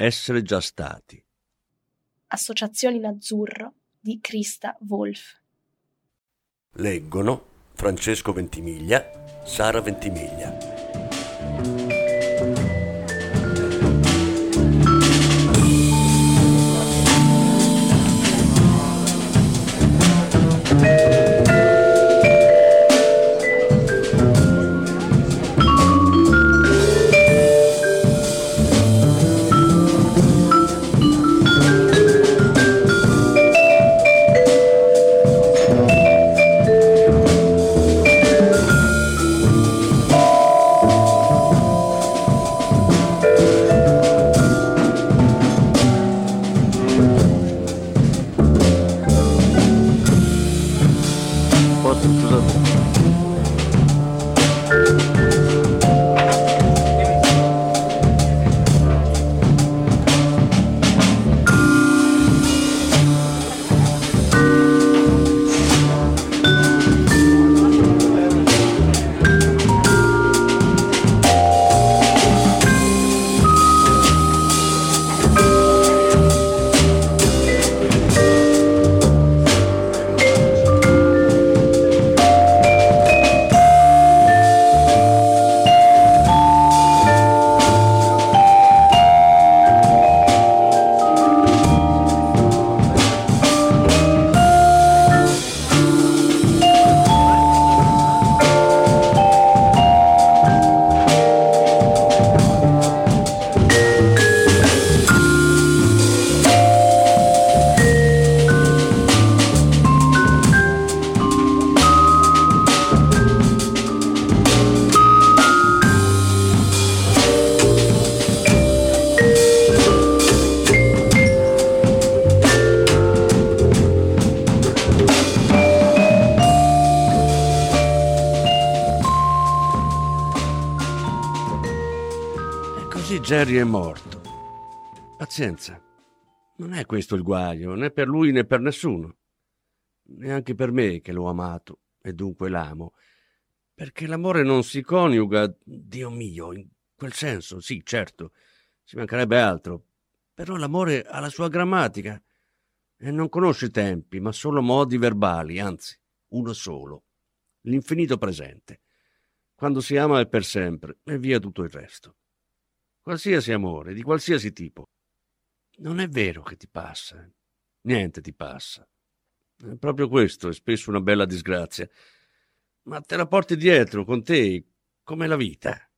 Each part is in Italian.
essere già stati. Associazione in azzurro di Krista Wolf. Leggono Francesco Ventimiglia, Sara Ventimiglia. Jerry è morto. Pazienza. Non è questo il guaio, né per lui né per nessuno. Neanche per me che l'ho amato e dunque l'amo. Perché l'amore non si coniuga, Dio mio, in quel senso, sì, certo, ci mancherebbe altro. Però l'amore ha la sua grammatica e non conosce tempi, ma solo modi verbali, anzi, uno solo, l'infinito presente. Quando si ama è per sempre e via tutto il resto qualsiasi amore, di qualsiasi tipo. Non è vero che ti passa, niente ti passa. È proprio questo è spesso una bella disgrazia. Ma te la porti dietro con te, come la vita,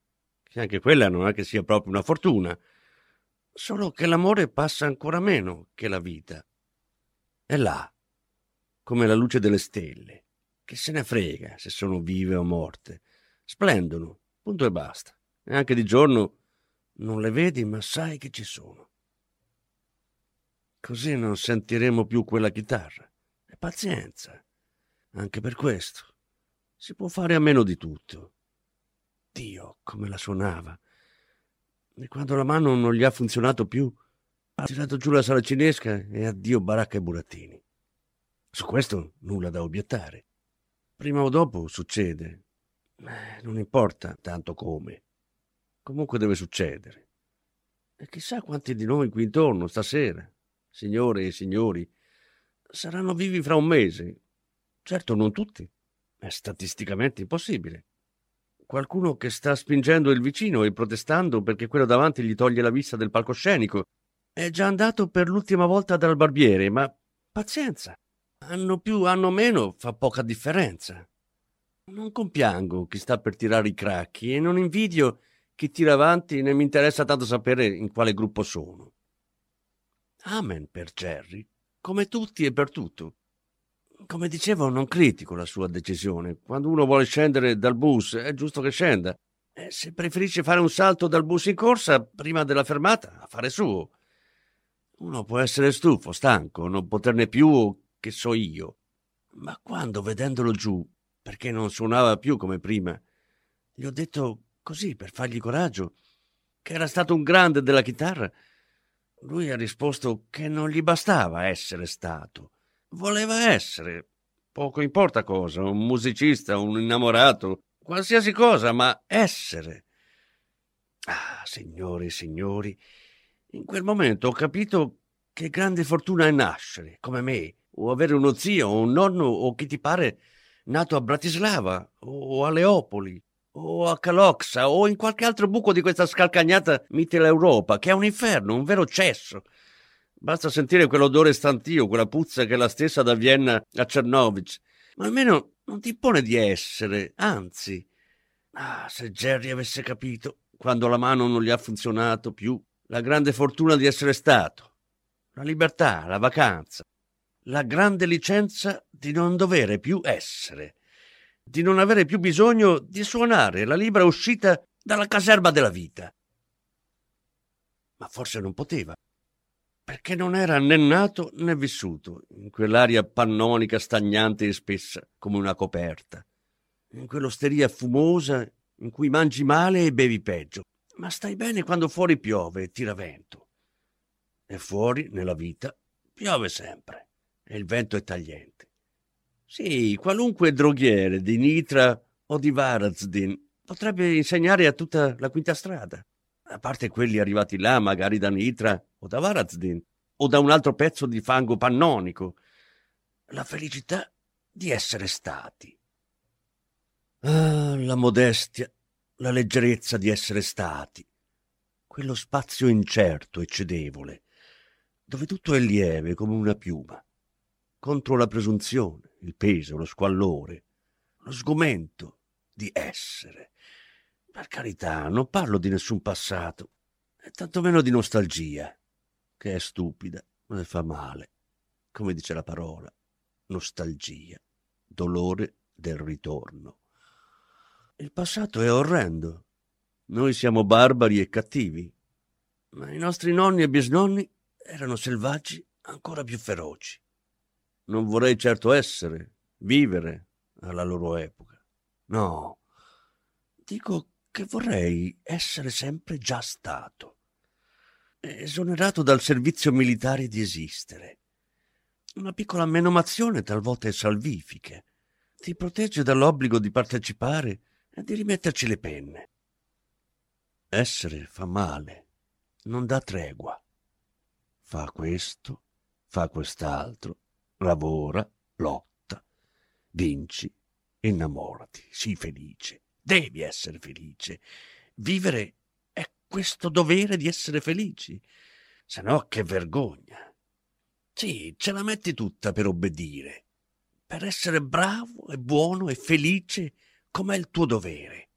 che anche quella non è che sia proprio una fortuna, solo che l'amore passa ancora meno che la vita. È là, come la luce delle stelle, che se ne frega se sono vive o morte. Splendono, punto e basta. E anche di giorno non le vedi, ma sai che ci sono. Così non sentiremo più quella chitarra. E pazienza. Anche per questo. Si può fare a meno di tutto. Dio, come la suonava. E quando la mano non gli ha funzionato più, ha tirato giù la saracinesca e addio baracca e burattini. Su questo nulla da obiettare. Prima o dopo succede. Non importa tanto come. Comunque deve succedere. E chissà quanti di noi qui intorno stasera, signore e signori, saranno vivi fra un mese. Certo, non tutti. È statisticamente impossibile. Qualcuno che sta spingendo il vicino e protestando perché quello davanti gli toglie la vista del palcoscenico. È già andato per l'ultima volta dal barbiere, ma pazienza. Hanno più, hanno meno, fa poca differenza. Non compiango chi sta per tirare i cracchi e non invidio chi tira avanti né mi interessa tanto sapere in quale gruppo sono. Amen per Jerry, come tutti e per tutto. Come dicevo, non critico la sua decisione. Quando uno vuole scendere dal bus, è giusto che scenda. E se preferisce fare un salto dal bus in corsa prima della fermata, a fare suo. Uno può essere stufo, stanco, non poterne più, che so io. Ma quando, vedendolo giù, perché non suonava più come prima, gli ho detto così per fargli coraggio che era stato un grande della chitarra, lui ha risposto che non gli bastava essere stato, voleva essere, poco importa cosa, un musicista, un innamorato, qualsiasi cosa, ma essere. Ah, signori e signori, in quel momento ho capito che grande fortuna è nascere, come me, o avere uno zio, o un nonno, o chi ti pare, nato a Bratislava, o a Leopoli, o a Caloxa, o in qualche altro buco di questa scalcagnata Mitteleuropa, che è un inferno, un vero cesso. Basta sentire quell'odore stantio, quella puzza che è la stessa da Vienna a Cernovic. Ma almeno non ti impone di essere, anzi. Ah, se Jerry avesse capito, quando la mano non gli ha funzionato più, la grande fortuna di essere stato, la libertà, la vacanza, la grande licenza di non dovere più essere, di non avere più bisogno di suonare la libera uscita dalla caserma della vita. Ma forse non poteva perché non era né nato né vissuto in quell'aria pannonica stagnante e spessa come una coperta, in quell'osteria fumosa in cui mangi male e bevi peggio, ma stai bene quando fuori piove e tira vento. E fuori, nella vita, piove sempre e il vento è tagliente. Sì, qualunque droghiere di Nitra o di Varazdin potrebbe insegnare a tutta la quinta strada. A parte quelli arrivati là magari da Nitra o da Varazdin o da un altro pezzo di fango pannonico, la felicità di essere stati. Ah, la modestia, la leggerezza di essere stati, quello spazio incerto e cedevole, dove tutto è lieve come una piuma, contro la presunzione, il peso, lo squallore, lo sgomento di essere per carità, non parlo di nessun passato, e tantomeno di nostalgia, che è stupida e fa male, come dice la parola, nostalgia, dolore del ritorno. Il passato è orrendo. Noi siamo barbari e cattivi, ma i nostri nonni e bisnonni erano selvaggi ancora più feroci. Non vorrei certo essere, vivere alla loro epoca. No, dico che vorrei essere sempre già stato, esonerato dal servizio militare di esistere. Una piccola menomazione talvolta è salvifiche, ti protegge dall'obbligo di partecipare e di rimetterci le penne. Essere fa male, non dà tregua. Fa questo, fa quest'altro, lavora, lotta, vinci, innamorati, sii felice Devi essere felice. Vivere è questo dovere di essere felici. Se no, che vergogna. Sì, ce la metti tutta per obbedire, per essere bravo e buono e felice come è il tuo dovere.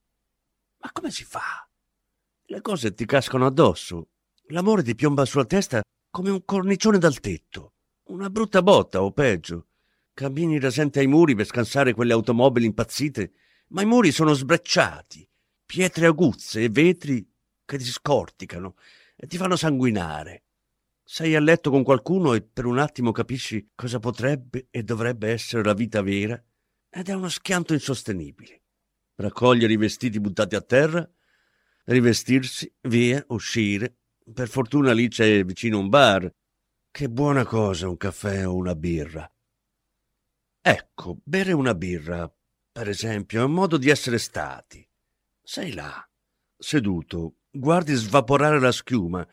Ma come si fa? Le cose ti cascano addosso. L'amore ti piomba sulla testa come un cornicione dal tetto. Una brutta botta o peggio. Cammini rasente ai muri per scansare quelle automobili impazzite ma i muri sono sbrecciati, pietre aguzze e vetri che ti scorticano e ti fanno sanguinare. Sei a letto con qualcuno e per un attimo capisci cosa potrebbe e dovrebbe essere la vita vera ed è uno schianto insostenibile. Raccogliere i vestiti buttati a terra, rivestirsi, via, uscire. Per fortuna lì c'è vicino un bar. Che buona cosa un caffè o una birra. Ecco, bere una birra per esempio, è un modo di essere stati. Sei là, seduto, guardi svaporare la schiuma,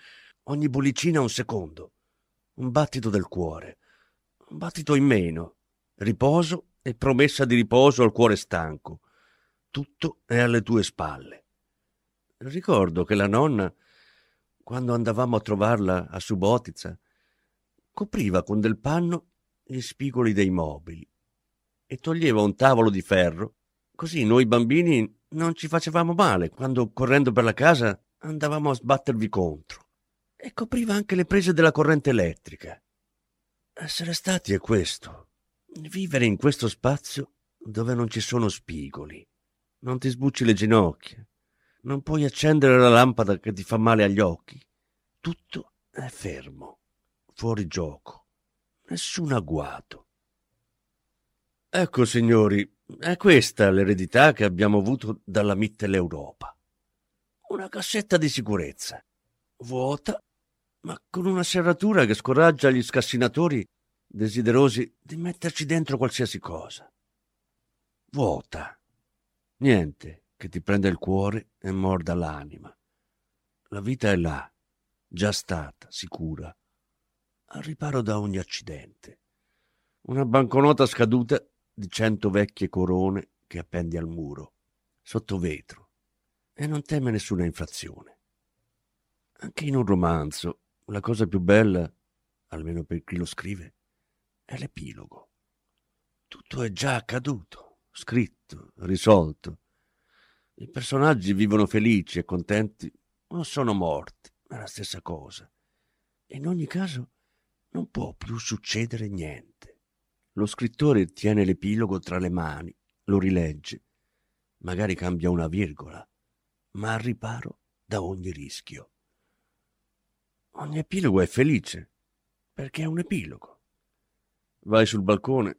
ogni bollicina un secondo, un battito del cuore, un battito in meno, riposo e promessa di riposo al cuore stanco. Tutto è alle tue spalle. Ricordo che la nonna, quando andavamo a trovarla a Subotica, copriva con del panno gli spigoli dei mobili e toglieva un tavolo di ferro, così noi bambini non ci facevamo male quando correndo per la casa andavamo a sbattervi contro. E copriva anche le prese della corrente elettrica. Essere stati è questo, vivere in questo spazio dove non ci sono spigoli, non ti sbucci le ginocchia, non puoi accendere la lampada che ti fa male agli occhi, tutto è fermo, fuori gioco, nessun agguato. Ecco, signori, è questa l'eredità che abbiamo avuto dalla Mitteleuropa. Una cassetta di sicurezza, vuota, ma con una serratura che scoraggia gli scassinatori desiderosi di metterci dentro qualsiasi cosa. Vuota. Niente che ti prenda il cuore e morda l'anima. La vita è là, già stata, sicura, al riparo da ogni accidente. Una banconota scaduta di cento vecchie corone che appendi al muro, sotto vetro, e non teme nessuna infrazione. Anche in un romanzo, la cosa più bella, almeno per chi lo scrive, è l'epilogo. Tutto è già accaduto, scritto, risolto. I personaggi vivono felici e contenti o sono morti, è la stessa cosa. In ogni caso non può più succedere niente. Lo scrittore tiene l'epilogo tra le mani, lo rilegge, magari cambia una virgola, ma al riparo da ogni rischio. Ogni epilogo è felice, perché è un epilogo. Vai sul balcone.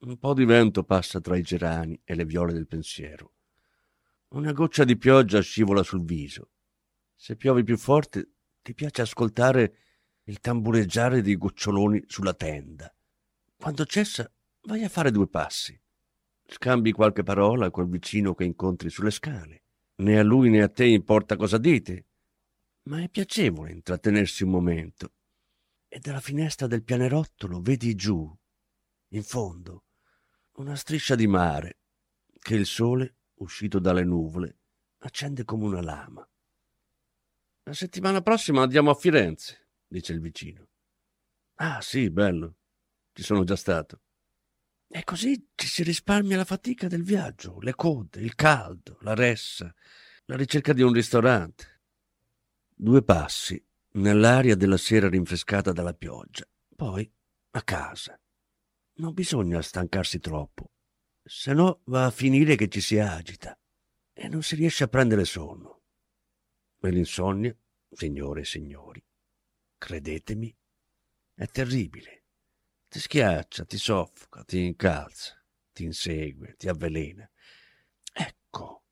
Un po' di vento passa tra i gerani e le viole del pensiero. Una goccia di pioggia scivola sul viso. Se piove più forte, ti piace ascoltare il tambureggiare dei goccioloni sulla tenda. Quando cessa, vai a fare due passi. Scambi qualche parola col vicino che incontri sulle scale. Né a lui né a te importa cosa dite, ma è piacevole intrattenersi un momento e dalla finestra del pianerottolo vedi giù, in fondo, una striscia di mare che il sole, uscito dalle nuvole, accende come una lama. La settimana prossima andiamo a Firenze, dice il vicino. Ah, sì, bello. Ci sono già stato. E così ci si risparmia la fatica del viaggio, le code, il caldo, la ressa, la ricerca di un ristorante. Due passi nell'aria della sera rinfrescata dalla pioggia. Poi a casa. Non bisogna stancarsi troppo, se no va a finire che ci si agita e non si riesce a prendere sonno. E l'insonnia, signore e signori, credetemi, è terribile. Ti schiaccia, ti soffoca, ti incalza, ti insegue, ti avvelena. Ecco,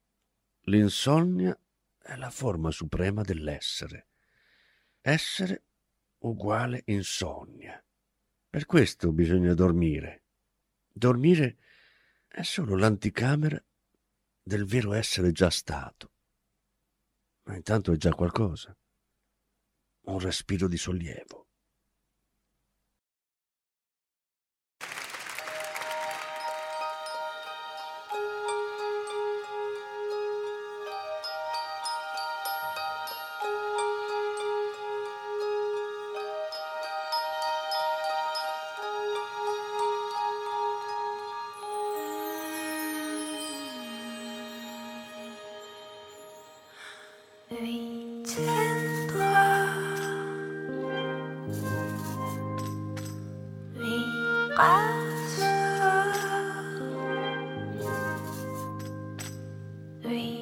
l'insonnia è la forma suprema dell'essere essere uguale insonnia. Per questo bisogna dormire. Dormire è solo l'anticamera del vero essere già stato. Ma intanto è già qualcosa. Un respiro di sollievo. breathe.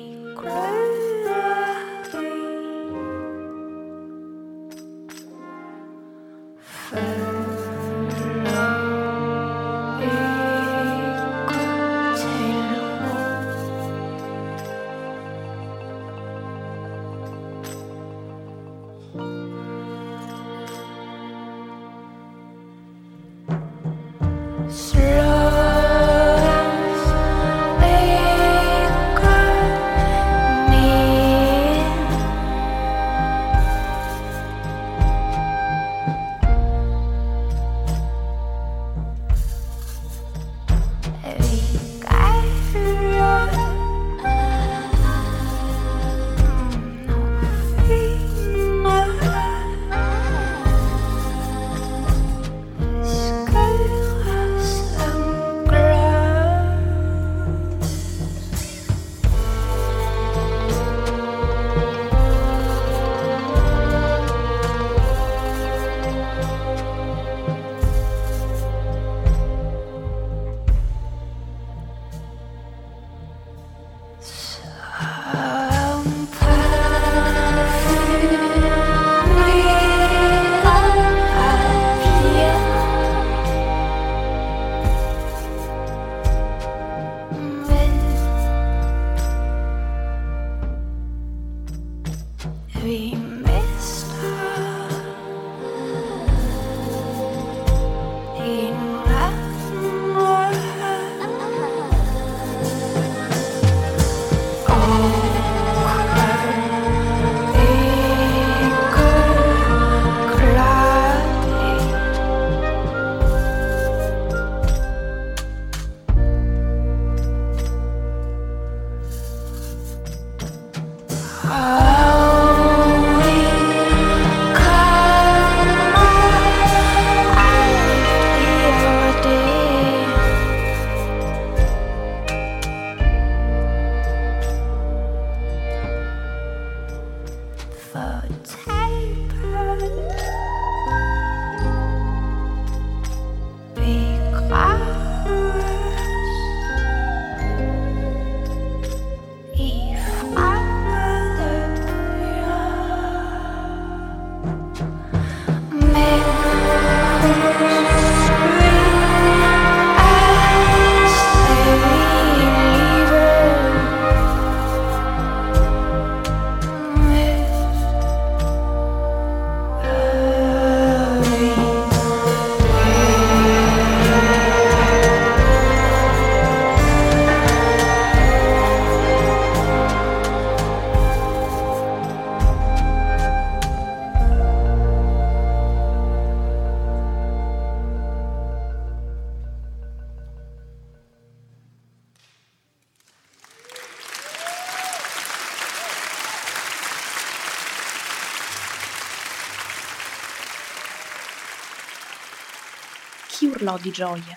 Di gioia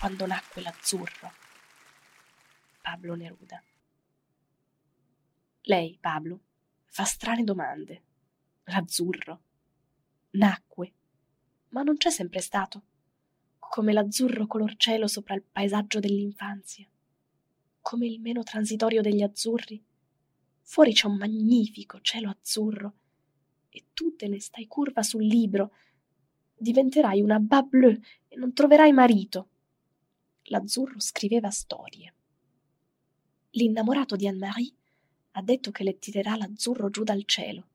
quando nacque l'azzurro? Pablo Neruda. Lei, Pablo, fa strane domande. L'azzurro. Nacque. Ma non c'è sempre stato. Come l'azzurro color cielo sopra il paesaggio dell'infanzia. Come il meno transitorio degli azzurri. Fuori c'è un magnifico cielo azzurro e tu te ne stai curva sul libro. Diventerai una bas bleu e non troverai marito. L'azzurro scriveva storie. L'innamorato di Anne-Marie ha detto che le tirerà l'azzurro giù dal cielo.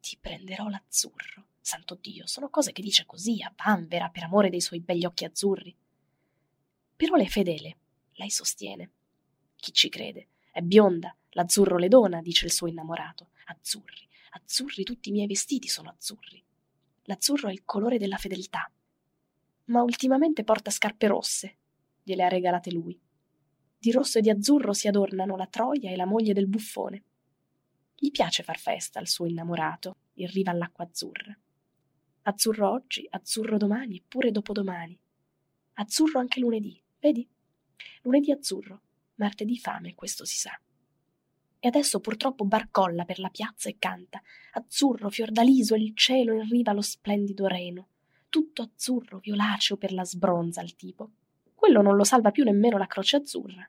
Ti prenderò l'azzurro. Santo Dio, sono cose che dice così a vanvera per amore dei suoi begli occhi azzurri. Però le fedele, lei sostiene. Chi ci crede? È bionda, l'azzurro le dona, dice il suo innamorato. Azzurri, azzurri, tutti i miei vestiti sono azzurri. L'azzurro è il colore della fedeltà. Ma ultimamente porta scarpe rosse, gliele ha regalate lui. Di rosso e di azzurro si adornano la troia e la moglie del buffone. Gli piace far festa al suo innamorato, in riva all'acqua azzurra. Azzurro oggi, azzurro domani e pure dopodomani. Azzurro anche lunedì, vedi? Lunedì azzurro, martedì fame, questo si sa. E adesso purtroppo barcolla per la piazza e canta. Azzurro, fiordaliso, il cielo in riva lo splendido reno. Tutto azzurro, violaceo per la sbronza al tipo quello non lo salva più nemmeno la croce azzurra.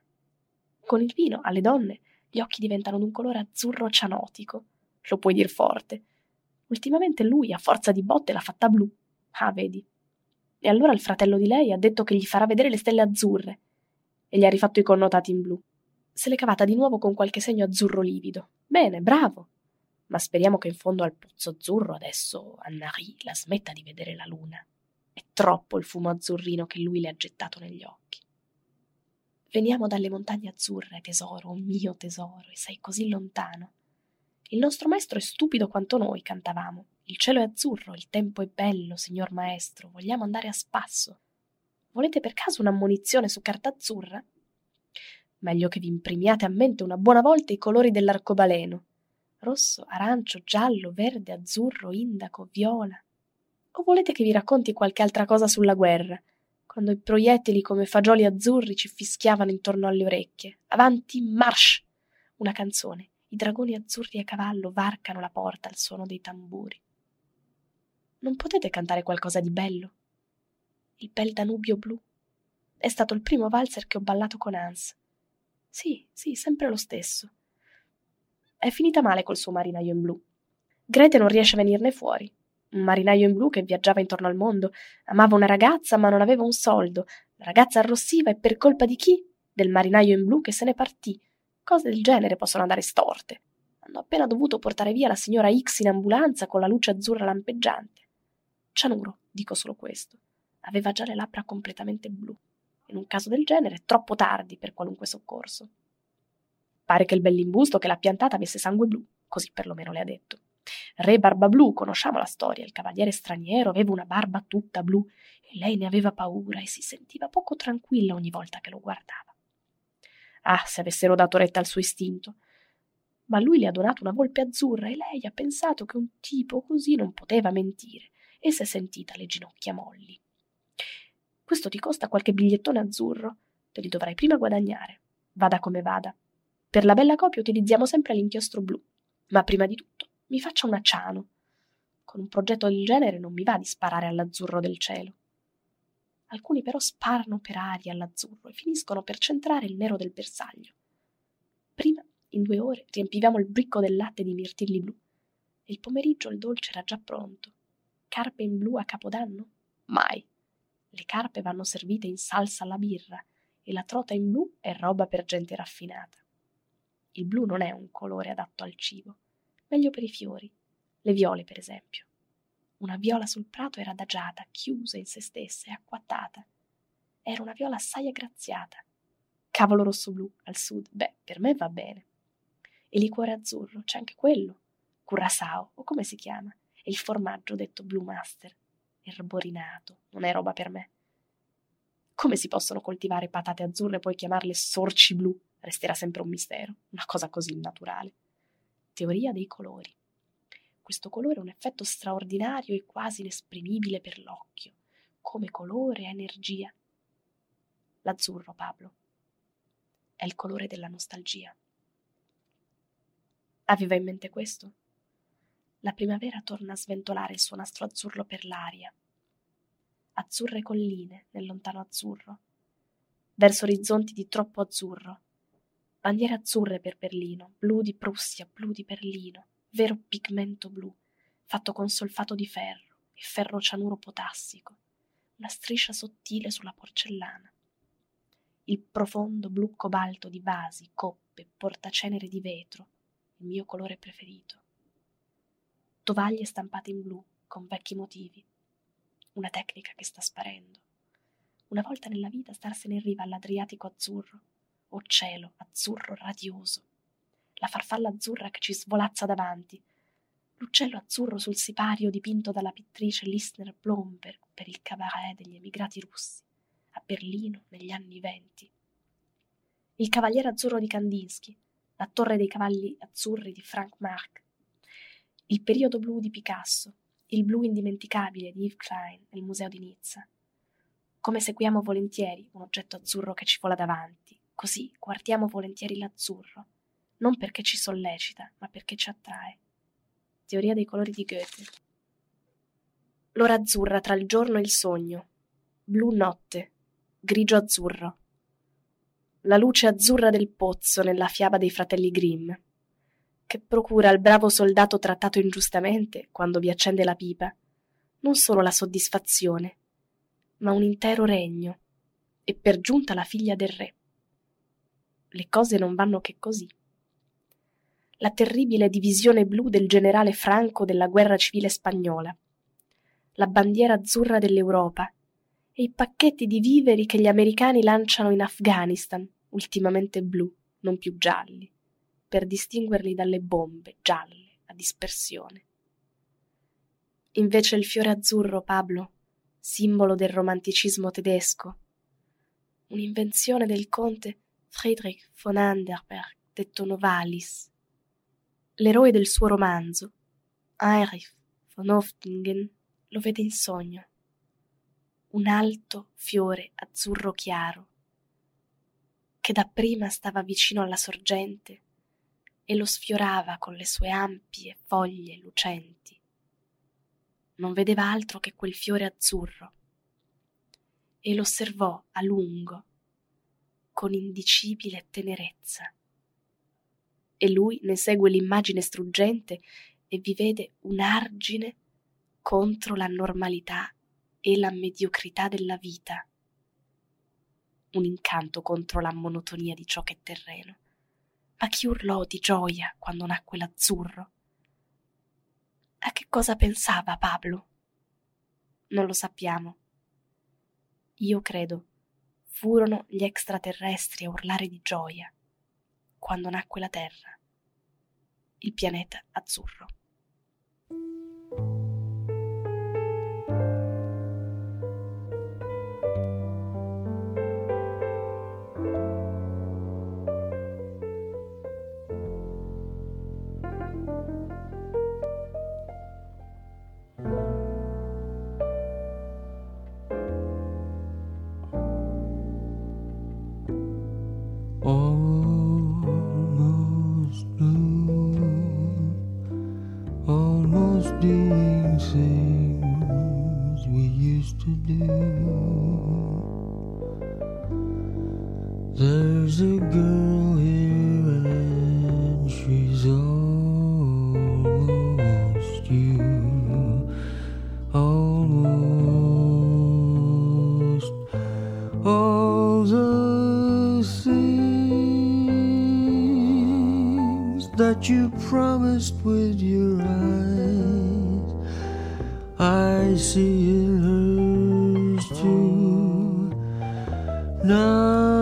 Con il vino, alle donne, gli occhi diventano d'un colore azzurro cianotico. Lo puoi dir forte. Ultimamente lui, a forza di botte, l'ha fatta blu. Ah, vedi. E allora il fratello di lei ha detto che gli farà vedere le stelle azzurre. E gli ha rifatto i connotati in blu. Se l'è cavata di nuovo con qualche segno azzurro livido. Bene, bravo. Ma speriamo che in fondo al pozzo azzurro adesso Anne-Marie la smetta di vedere la luna. È troppo il fumo azzurrino che lui le ha gettato negli occhi. Veniamo dalle montagne azzurre, tesoro, oh mio tesoro, e sei così lontano. Il nostro maestro è stupido quanto noi, cantavamo. Il cielo è azzurro, il tempo è bello, signor maestro, vogliamo andare a spasso. Volete per caso un'ammonizione su carta azzurra? Meglio che vi imprimiate a mente una buona volta i colori dell'arcobaleno. Rosso, arancio, giallo, verde, azzurro, indaco, viola. O volete che vi racconti qualche altra cosa sulla guerra? Quando i proiettili come fagioli azzurri ci fischiavano intorno alle orecchie. Avanti, marsh! Una canzone. I dragoni azzurri a cavallo varcano la porta al suono dei tamburi. Non potete cantare qualcosa di bello? Il bel Danubio blu. È stato il primo valzer che ho ballato con Hans. Sì, sì, sempre lo stesso. È finita male col suo marinaio in blu. Grete non riesce a venirne fuori un marinaio in blu che viaggiava intorno al mondo, amava una ragazza ma non aveva un soldo, la ragazza arrossiva e per colpa di chi? Del marinaio in blu che se ne partì. Cose del genere possono andare storte. Hanno appena dovuto portare via la signora X in ambulanza con la luce azzurra lampeggiante. Cianuro, dico solo questo, aveva già le labbra completamente blu. In un caso del genere è troppo tardi per qualunque soccorso. Pare che il bell'imbusto che l'ha piantata avesse sangue blu, così perlomeno le ha detto. Re Barba Blu, conosciamo la storia, il cavaliere straniero aveva una barba tutta blu e lei ne aveva paura e si sentiva poco tranquilla ogni volta che lo guardava. Ah, se avessero dato retta al suo istinto. Ma lui le ha donato una volpe azzurra e lei ha pensato che un tipo così non poteva mentire e si è sentita le ginocchia molli. Questo ti costa qualche bigliettone azzurro, te li dovrai prima guadagnare, vada come vada. Per la bella copia utilizziamo sempre l'inchiostro blu, ma prima di tutto mi faccia un acciano. Con un progetto del genere non mi va di sparare all'azzurro del cielo. Alcuni però sparano per aria all'azzurro e finiscono per centrare il nero del bersaglio. Prima, in due ore, riempivamo il bricco del latte di mirtilli blu e il pomeriggio il dolce era già pronto. Carpe in blu a capodanno? Mai. Le carpe vanno servite in salsa alla birra e la trota in blu è roba per gente raffinata. Il blu non è un colore adatto al cibo meglio per i fiori, le viole per esempio. Una viola sul prato era adagiata, chiusa in se stessa e acquattata. Era una viola assai aggraziata. Cavolo rosso blu al sud, beh, per me va bene. E liquore azzurro, c'è anche quello. Curasao, o come si chiama? E il formaggio detto Blue Master. Erborinato, non è roba per me. Come si possono coltivare patate azzurre e poi chiamarle sorci blu? Resterà sempre un mistero, una cosa così naturale teoria dei colori. Questo colore ha un effetto straordinario e quasi inesprimibile per l'occhio. come colore e energia. L'azzurro, Pablo, è il colore della nostalgia. Aveva in mente questo? La primavera torna a sventolare il suo nastro azzurro per l'aria. Azzurre colline nel lontano azzurro, verso orizzonti di troppo azzurro. Bandiere azzurre per Berlino, blu di Prussia, blu di Berlino, vero pigmento blu, fatto con solfato di ferro e ferro cianuro potassico, una striscia sottile sulla porcellana. Il profondo blu cobalto di vasi, coppe, portacenere di vetro, il mio colore preferito. Tovaglie stampate in blu, con vecchi motivi. Una tecnica che sta sparendo. Una volta nella vita starsene in riva all'Adriatico azzurro, o cielo azzurro radioso. La farfalla azzurra che ci svolazza davanti. L'uccello azzurro sul sipario dipinto dalla pittrice Lissner Blomberg per il cabaret degli emigrati russi, a Berlino negli anni venti. Il cavaliere azzurro di Kandinsky, la torre dei cavalli azzurri di Frank Marc, il periodo blu di Picasso, il blu indimenticabile di Yves Klein nel museo di Nizza. Come seguiamo volentieri un oggetto azzurro che ci vola davanti, così guardiamo volentieri l'azzurro, non perché ci sollecita, ma perché ci attrae. Teoria dei colori di Goethe. L'ora azzurra tra il giorno e il sogno, blu notte, grigio azzurro la luce azzurra del pozzo nella fiaba dei fratelli Grimm, che procura al bravo soldato trattato ingiustamente, quando vi accende la pipa, non solo la soddisfazione, ma un intero regno, e per giunta la figlia del re. Le cose non vanno che così. La terribile divisione blu del generale Franco della guerra civile spagnola, la bandiera azzurra dell'Europa e i pacchetti di viveri che gli americani lanciano in Afghanistan, ultimamente blu, non più gialli, per distinguerli dalle bombe gialle a dispersione. Invece il fiore azzurro, Pablo, simbolo del romanticismo tedesco, un'invenzione del conte Friedrich von Anderberg, detto Novalis. L'eroe del suo romanzo, Heinrich von Oftingen, lo vede in sogno. Un alto fiore azzurro chiaro, che dapprima stava vicino alla sorgente e lo sfiorava con le sue ampie foglie lucenti. Non vedeva altro che quel fiore azzurro e l'osservò a lungo, con indicibile tenerezza. E lui ne segue l'immagine struggente e vi vede un argine contro la normalità e la mediocrità della vita un incanto contro la monotonia di ciò che è terreno. Ma chi urlò di gioia quando nacque l'azzurro? A che cosa pensava Pablo? Non lo sappiamo. Io credo furono gli extraterrestri a urlare di gioia quando nacque la Terra, il pianeta azzurro. Promised with your eyes. I see in hers too. Now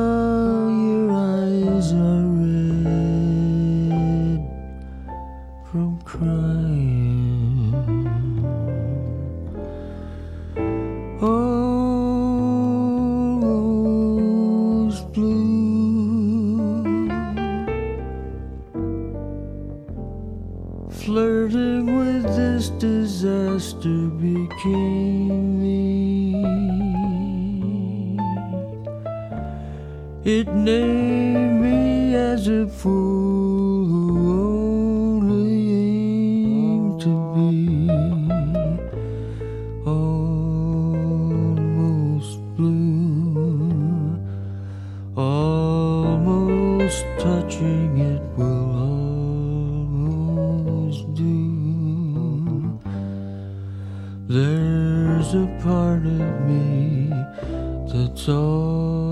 There's a part of me that's always